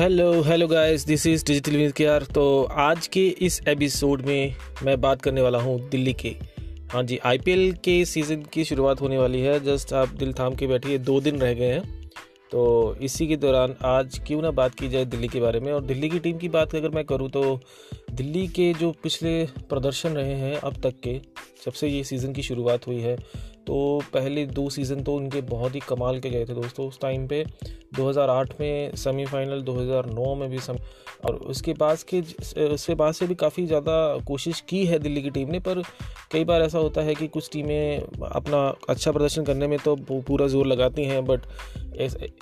Hello hello guys this is digital with K R तो आज के इस एपिसोड में मैं बात करने वाला हूँ दिल्ली के। हाँ जी आईपीएल के सीज़न की शुरुआत होने वाली है। जस्ट आप दिल थाम के बैठिए, दो दिन रह गए हैं। तो इसी के दौरान आज क्यों ना बात की जाए दिल्ली के बारे में। और दिल्ली की टीम की बात अगर मैं करूँ तो दिल्ली के जो पिछले प्रदर्शन रहे हैं अब तक के, जब से ये सीज़न की शुरुआत हुई है तो पहले दो सीज़न तो उनके बहुत ही कमाल के गए थे दोस्तों। उस टाइम पे 2008 में सेमीफाइनल 2009 में भी सम और उसके पास के उसके बाद से भी काफ़ी ज़्यादा कोशिश की है दिल्ली की टीम ने, पर कई बार ऐसा होता है कि कुछ टीमें अपना अच्छा प्रदर्शन करने में तो पूरा ज़ोर लगाती हैं बट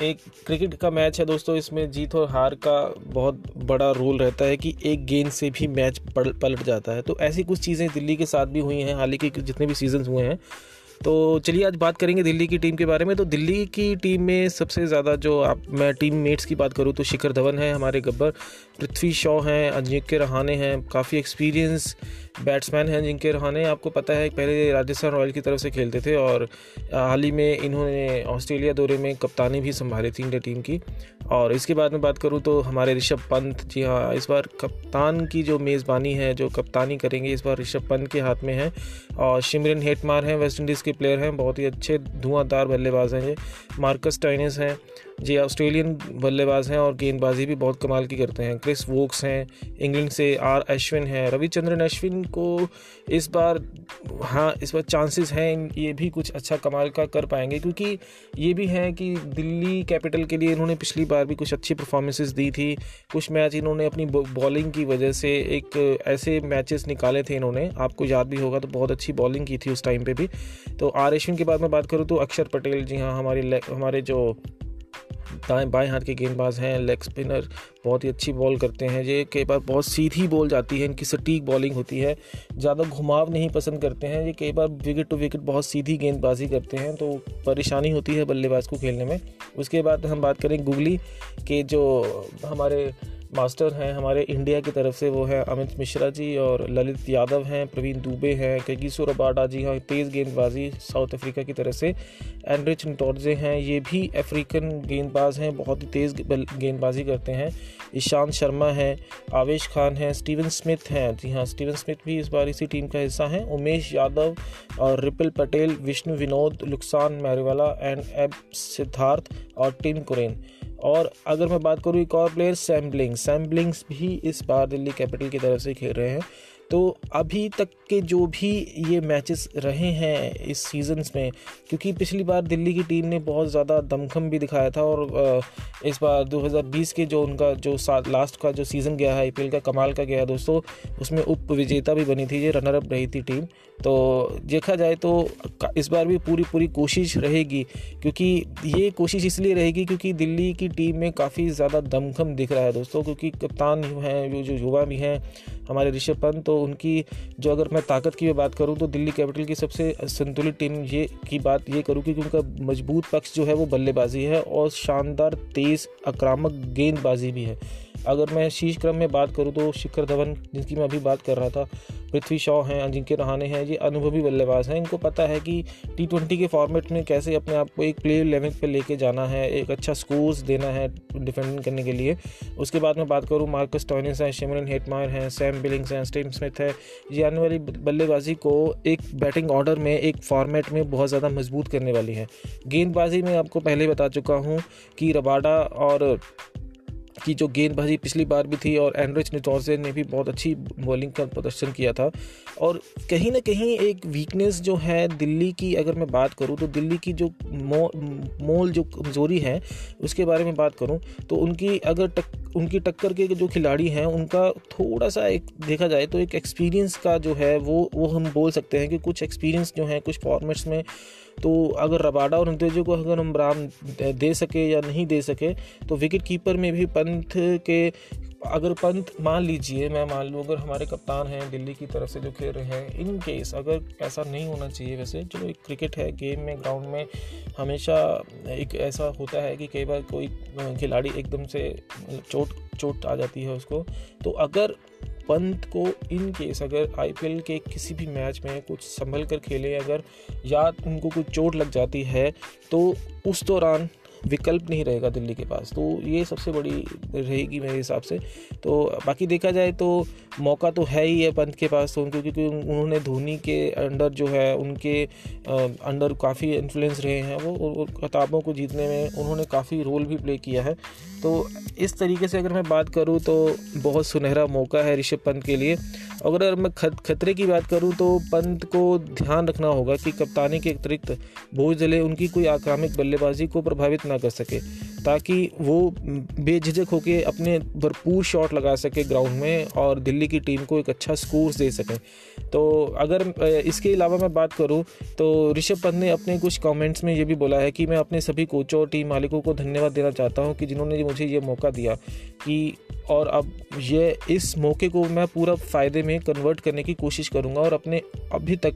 एक क्रिकेट का मैच है दोस्तों, इसमें जीत और हार का बहुत बड़ा रोल रहता है कि एक गेंद से भी मैच पलट जाता है। तो ऐसी कुछ चीज़ें दिल्ली के साथ भी हुई हैं हाल ही के जितने भी सीज़न हुए हैं तो चलिए आज बात करेंगे दिल्ली की टीम के बारे में। तो दिल्ली की टीम में सबसे ज़्यादा जो आप, मैं टीम मेट्स की बात करूँ तो शिखर धवन है, हमारे गब्बर पृथ्वी शॉ हैं अजिंक्य रहाने हैं, काफ़ी एक्सपीरियंस बैट्समैन हैं जिनके रहाने, आपको पता है, पहले राजस्थान रॉयल की तरफ़ से खेलते थे और हाल ही में इन्होंने ऑस्ट्रेलिया दौरे में कप्तानी भी संभाली थी इंडिया टीम की। और इसके बाद में बात करूँ तो हमारे ऋषभ पंत, जी हाँ इस बार कप्तान की जो मेज़बानी है, जो कप्तानी करेंगे, इस बार ऋषभ पंत के हाथ में है। और शिमरन हेटमार हैं, वेस्ट इंडीज़ के प्लेयर हैं, बहुत ही अच्छे धुआंधार बल्लेबाज हैं ये। मार्कस टाइनिस हैं जी ऑस्ट्रेलियन बल्लेबाज हैं और गेंदबाजी भी बहुत कमाल की करते हैं। क्रिस वोक्स हैं इंग्लैंड से आर अश्विन हैं रविचंद्रन अश्विन को इस बार हाँ इस बार चांसेस हैं, ये भी कुछ अच्छा कमाल का कर पाएँगे, क्योंकि ये भी हैं कि दिल्ली कैपिटल के लिए इन्होंने पिछली बार भी कुछ अच्छी परफॉर्मेंसेस दी थी। कुछ मैच इन्होंने अपनी बॉलिंग की वजह से एक ऐसे मैचेस निकाले थे इन्होंने। आपको याद भी होगा तो बहुत अच्छी बॉलिंग की थी उस टाइम पे भी। तो आर अश्विन के बाद में बात करूँ तो अक्षर पटेल जी हाँ हमारे हमारे जो दाएँ, बाएँ हाथ के गेंदबाज हैं लेग स्पिनर बहुत ही अच्छी बॉल करते हैं। ये कई बार बहुत सीधी बॉल जाती है, इनकी सटीक बॉलिंग होती है। ज़्यादा घुमाव नहीं पसंद करते हैं, ये कई बार विकेट टू विकेट बहुत सीधी गेंदबाजी करते हैं तो परेशानी होती है बल्लेबाज को खेलने में। उसके बाद हम बात करें गुगली के जो हमारे मास्टर हैं हमारे इंडिया की तरफ़ से, वो है अमित मिश्रा जी और ललित यादव हैं, प्रवीण दुबे हैं, केगिसो रबाडा जी हाँ तेज़ गेंदबाजी साउथ अफ्रीका की तरफ़ से एंड्रिच नटोर्जे हैं, ये भी अफ्रीकन गेंदबाज हैं, बहुत ही तेज़ गेंदबाजी करते हैं। ईशांत शर्मा हैं, आवेश खान हैं, स्टीवन स्मिथ हैं, जी हाँ स्टीवन स्मिथ भी इस बार इसी टीम का हिस्सा हैं। उमेश यादव और रिपिल पटेल, विष्णु विनोद, लुकसान मैरीवाला, एंड एब सिद्धार्थ और टिम कुरेन। और अगर मैं बात करूँ एक और प्लेयर सैम्पलिंग सैम्बलिंग्स भी इस बार दिल्ली कैपिटल की तरफ़ से खेल रहे हैं। तो अभी तक के जो भी ये मैचेस रहे हैं इस सीजन्स में, क्योंकि पिछली बार दिल्ली की टीम ने बहुत ज़्यादा दमखम भी दिखाया था और इस बार 2020 के जो उनका जो लास्ट का जो सीज़न गया है आई का कमाल का गया दोस्तों, उसमें उप विजेता भी बनी थी, ये रनर अप रही थी टीम तो देखा जाए तो इस बार भी पूरी पूरी कोशिश रहेगी, क्योंकि ये कोशिश इसलिए रहेगी क्योंकि दिल्ली की टीम में काफ़ी ज़्यादा दमखम दिख रहा है दोस्तों, क्योंकि कप्तान हैं जो युवा भी हैं हमारे ऋषभ पंत तो उनकी जो अगर मैं ताकत की बात करूँ तो दिल्ली कैपिटल की सबसे संतुलित टीम ये की बात ये करूँ क्योंकि उनका मज़बूत पक्ष जो है वो बल्लेबाजी है और शानदार तेज़ आक्रामक गेंदबाजी भी है। अगर मैं शीर्ष क्रम में बात करूँ तो शिखर धवन, जिनकी मैं अभी बात कर रहा था, पृथ्वी शॉ हैं अजिंक्य रहाने हैं, ये अनुभवी बल्लेबाज हैं। इनको पता है कि टी ट्वेंटी के फॉर्मेट में कैसे अपने आप को एक प्लेयर लेवल पे लेके जाना है, एक अच्छा स्कोर्स देना है डिफेंडिंग करने के लिए। उसके बाद मैं बात करूँ मार्कस टॉनिस हैं, शिमरन हेटमायर हैं, सैम बिलिंग्स हैं स्टीव स्मिथ है। ये आने वाली बल्लेबाजी को एक बैटिंग ऑर्डर में, एक फॉर्मेट में बहुत ज़्यादा मज़बूत करने वाली है। गेंदबाजी में आपको पहले बता चुका हूँ कि रबाडा और की जो गेंदबाजी पिछली बार भी थी और एंड्रिच निटोर्जे ने भी बहुत अच्छी बॉलिंग का प्रदर्शन किया था। और कहीं ना कहीं एक वीकनेस जो है दिल्ली की अगर मैं बात करूँ तो दिल्ली की जो मो, मोल जो कमज़ोरी है उसके बारे में बात करूँ तो उनकी अगर टक, उनकी टक्कर के जो खिलाड़ी हैं उनका थोड़ा सा एक देखा जाए तो एक एक्सपीरियंस का जो है वो वो हम बोल सकते हैं कि कुछ एक्सपीरियंस जो है कुछ फॉर्मेट्स में तो अगर रबाडा और नतेजो को अगर हम राम दे सके या नहीं दे सके तो विकेट कीपर में भी पंथ के, अगर पंथ मान लीजिए, मैं मान लूँ, अगर हमारे कप्तान हैं दिल्ली की तरफ़ से जो खेल रहे हैं, इन केस अगर ऐसा नहीं होना चाहिए वैसे जो एक क्रिकेट है गेम में ग्राउंड में हमेशा एक ऐसा होता है कि कई बार कोई खिलाड़ी एकदम से चोट चोट आ जाती है उसको। तो अगर पंत को इन केस अगर आईपीएल के किसी भी मैच में कुछ संभल कर खेले, अगर या उनको कुछ चोट लग जाती है तो उस दौरान विकल्प नहीं रहेगा दिल्ली के पास। तो ये सबसे बड़ी रहेगी मेरे हिसाब से। तो बाकी देखा जाए तो मौका तो है ही है पंत के पास तो उनको क्योंकि उन्होंने धोनी के अंडर जो है, उनके अंडर काफ़ी इन्फ्लुएंस रहे हैं वो किताबों को जीतने में उन्होंने काफ़ी रोल भी प्ले किया है। तो इस तरीके से अगर मैं बात करूँ तो बहुत सुनहरा मौका है ऋषभ पंत के लिए। अगर मैं खतरे की बात करूँ तो पंत को ध्यान रखना होगा कि कप्तानी के अतिरिक्त बोझ जले, उनकी कोई आक्रामक बल्लेबाजी को प्रभावित ना कर सके। ताकि वो बेझिझक होकर अपने भरपूर शॉट लगा सके ग्राउंड में और दिल्ली की टीम को एक अच्छा स्कोर दे सकें। तो अगर इसके अलावा मैं बात करूँ तो ऋषभ पंत ने अपने कुछ कमेंट्स में ये भी बोला है कि मैं अपने सभी कोचों और टीम मालिकों को धन्यवाद देना चाहता हूँ कि जिन्होंने मुझे ये मौका दिया कि, और अब ये, इस मौके को मैं पूरा फ़ायदे में कन्वर्ट करने की कोशिश करूँगा और अपने अभी तक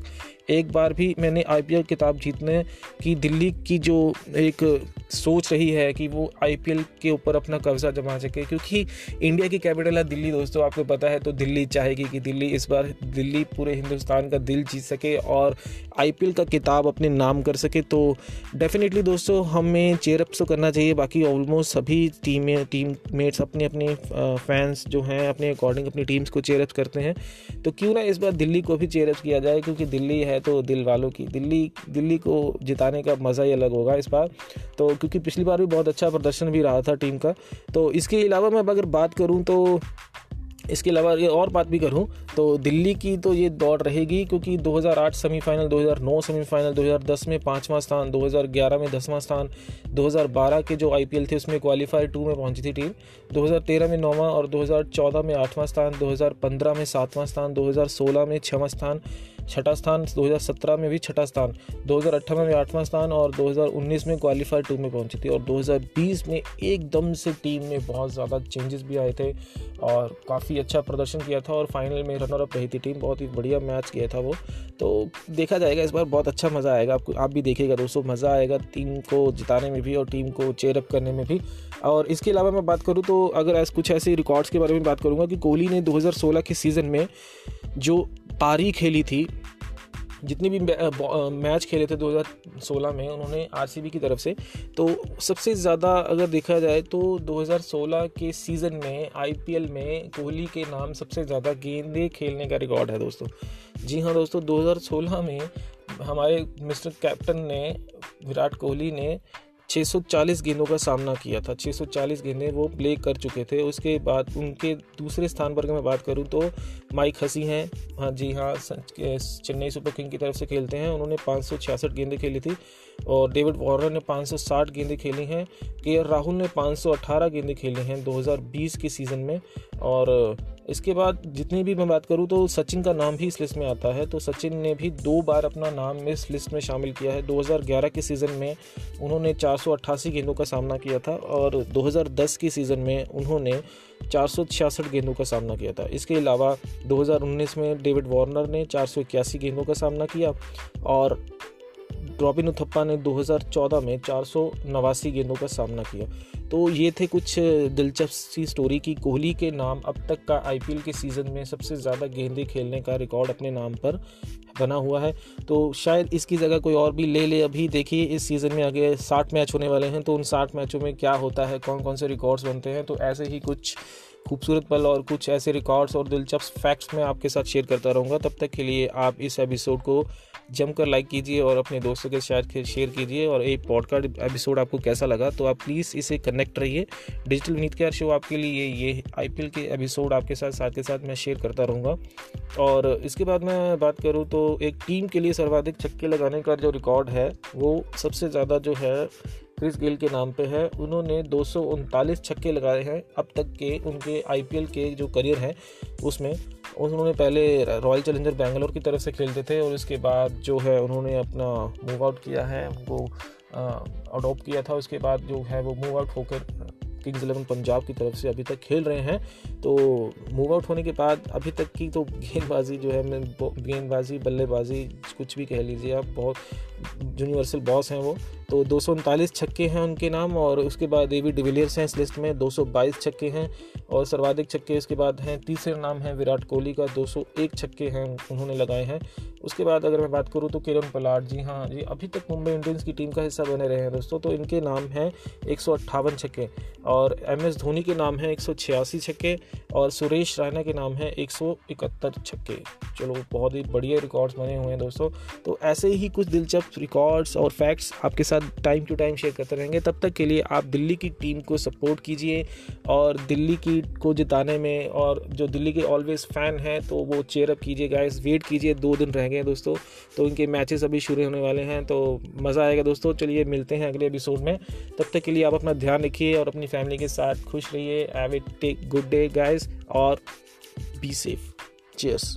एक बार भी मैंने आई किताब जीतने की दिल्ली की जो एक सोच रही है कि वो आईपीएल के ऊपर अपना कब्जा जमा सके, क्योंकि इंडिया की कैपिटल है दिल्ली दोस्तों, आपको पता है तो दिल्ली चाहेगी कि दिल्ली इस बार दिल्ली पूरे हिंदुस्तान का दिल जीत सके और आईपीएल का किताब अपने नाम कर सके। तो डेफिनेटली दोस्तों, हमें चेयरअप तो करना चाहिए, बाकी ऑलमोस्ट सभी टीमें टीम मेट्स अपने अपने फैंस जो हैं, अपने अकॉर्डिंग अपनी टीम्स को चेयरअप करते हैं। तो क्यों ना इस बार दिल्ली को भी चेयरअप किया जाए, क्योंकि दिल्ली है तो दिल वालों की, दिल्ली दिल्ली को जिताने का मज़ा ही अलग होगा इस बार। तो क्योंकि पिछली बार भी बहुत अच्छा प्रदर्शन भी रहा था टीम का। तो इसके अलावा मैं अगर बात करूँ तो इसके अलावा ये और बात भी करूँ तो दिल्ली की तो ये दौड़ रहेगी क्योंकि 2008 सेमीफाइनल 2009 सेमीफाइनल 2010 में पाँचवा स्थान 2011 में दसवां स्थान 2012 के जो आईपीएल थे उसमें क्वालिफायर टू में पहुँची थी टीम 2013 में नौवां और 2014 में आठवां स्थान 2015 में सातवां स्थान 2016 में छवां स्थान छठा स्थान 2017 में भी छठा स्थान 2018 में आठवां स्थान और 2019 में क्वालिफायर टू में पहुँची थी और 2020 में एकदम से टीम में बहुत ज़्यादा चेंजेस भी आए थे और काफ़ी अच्छा प्रदर्शन किया था और फाइनल में रनर अप रही थी टीम बहुत ही बढ़िया मैच किया था वो। तो देखा जाएगा इस बार बहुत अच्छा मज़ा आएगा आपको आप भी देखिएगा दोस्तों, मज़ा आएगा टीम को जिताने में भी और टीम को चेयरअप करने में भी। और इसके अलावा मैं बात करूँ तो अगर ऐसे कुछ ऐसे रिकॉर्ड्स के बारे में बात करूँगा कि कोहली ने 2016 के सीज़न में जो पारी खेली थी जितने भी मैच खेले थे 2016 में, उन्होंने आरसीबी की तरफ़ से तो सबसे ज़्यादा अगर देखा जाए तो 2016 के सीज़न में, आईपीएल में कोहली के नाम सबसे ज़्यादा गेंदे खेलने का रिकॉर्ड है दोस्तों। जी हाँ दोस्तों 2016 में हमारे मिस्टर कैप्टन ने, विराट कोहली ने 640 गेंदों का सामना किया था। 640 गेंदें वो प्ले कर चुके थे। उसके बाद उनके दूसरे स्थान पर अगर मैं बात करूँ तो माइक हसी हैं। हाँ जी हाँ चेन्नई सुपर किंग की तरफ़ से खेलते हैं। उन्होंने पाँच सौ छियासठ गेंदें खेली थी और डेविड वॉर्नर ने 560 गेंदें खेली हैं। के राहुल ने 518 गेंदें खेली हैं 2020 के सीज़न में और इसके बाद जितनी भी मैं बात करूँ तो सचिन का नाम भी इस लिस्ट में आता है तो सचिन ने भी दो बार अपना नाम इस लिस्ट में शामिल किया है। 2011 के सीज़न में उन्होंने चार सौ अट्ठासी गेंदों का सामना किया था और 2010 के सीज़न में उन्होंने चार सौ छियासठ गेंदों का सामना किया था। इसके अलावा 2019 में डेविड वार्नर ने चार सौ इक्यासी गेंदों का सामना किया और रॉबिन उथप्पा ने 2014 में चार सौ नवासी गेंदों का सामना किया। तो ये थे कुछ दिलचस्प सी स्टोरी की कोहली के नाम अब तक का आईपीएल के सीज़न में सबसे ज़्यादा गेंदे खेलने का रिकॉर्ड अपने नाम पर बना हुआ है। तो शायद इसकी जगह कोई और भी ले ले। अभी देखिए, इस सीज़न में आगे साठ मैच होने वाले हैं तो उन साठ मैचों में क्या होता है कौन कौन से रिकॉर्ड्स बनते हैं तो ऐसे ही कुछ खूबसूरत पल और कुछ ऐसे रिकॉर्ड्स और दिलचस्प फैक्ट्स मैं आपके साथ शेयर करता रहूँगा। तब तक के लिए आप इस एपिसोड को जमकर लाइक कीजिए और अपने दोस्तों के साथ शेयर कीजिए और एक पॉडकास्ट एपिसोड आपको कैसा लगा तो आप प्लीज़ इसे कनेक्ट रहिए। डिजिटल विनीत केयर शो आपके लिए ये आईपीएल के एपिसोड आपके साथ साथ के साथ मैं शेयर करता रहूँगा। और इसके बाद मैं बात करूँ तो एक टीम के लिए सर्वाधिक छक्के लगाने का जो रिकॉर्ड है, वो सबसे ज़्यादा जो है क्रिस गेल के नाम पे है। उन्होंने दो सौ उनतालीस छक्के लगाए हैं, अब तक के उनके आईपीएल के जो करियर है, उसमें उन्होंने पहले रॉयल चैलेंजर बेंगलोर की तरफ़ से खेलते थे और इसके बाद जो है उन्होंने अपना मूव आउट किया है उनको अडोप्ट किया था। उसके बाद जो है वो मूव आउट होकर किंग्स इलेवन पंजाब की तरफ़ से अभी तक खेल रहे हैं। तो मूव आउट होने के बाद अभी तक की तो गेंदबाजी जो है गेंदबाजी, बल्लेबाजी कुछ भी कह लीजिए आप, बहुत यूनिवर्सल बॉस हैं वो। तो दो सौ उनतालीस छक्के हैं उनके नाम और उसके बाद डेविड डिविलियर्स हैं इस लिस्ट में। 222 छक्के हैं और सर्वाधिक छक्के इसके बाद हैं, तीसरे नाम है विराट कोहली का। 201 छक्के हैं उन्होंने लगाए हैं। उसके बाद अगर मैं बात करूँ तो किरण पलाट जी हाँ जी, अभी तक मुंबई इंडियंस की टीम का हिस्सा बने रहे हैं दोस्तों। तो इनके नाम हैं एक सौ अट्ठावन छक्के और एम एस धोनी के नाम हैं एक सौ छियासी छक्के और सुरेश रैना के नाम हैं एक सौ इकहत्तर छक्के। चलो, बहुत ही बढ़िया रिकॉर्ड्स बने हुए हैं दोस्तों। तो ऐसे ही कुछ दिलचस्प रिकॉर्ड्स और फैक्ट्स आपके साथ टाइम टू टाइम शेयर करते रहेंगे। तब तक के लिए आप दिल्ली की टीम को सपोर्ट कीजिए और दिल्ली की को जिताने में और जो दिल्ली के ऑलवेज फ़ैन हैं तो वो चेयरअप कीजिए गाइस वेट कीजिए, दो दिन रह गए दोस्तों तो इनके मैचेस अभी शुरू होने वाले हैं तो मज़ा आएगा दोस्तों। चलिए मिलते हैं अगले एपिसोड में। तब तक के लिए आप अपना ध्यान रखिए और अपनी फैमिली के साथ खुश रहिए। Have it take good day guys और बी सेफ़ चेयर्स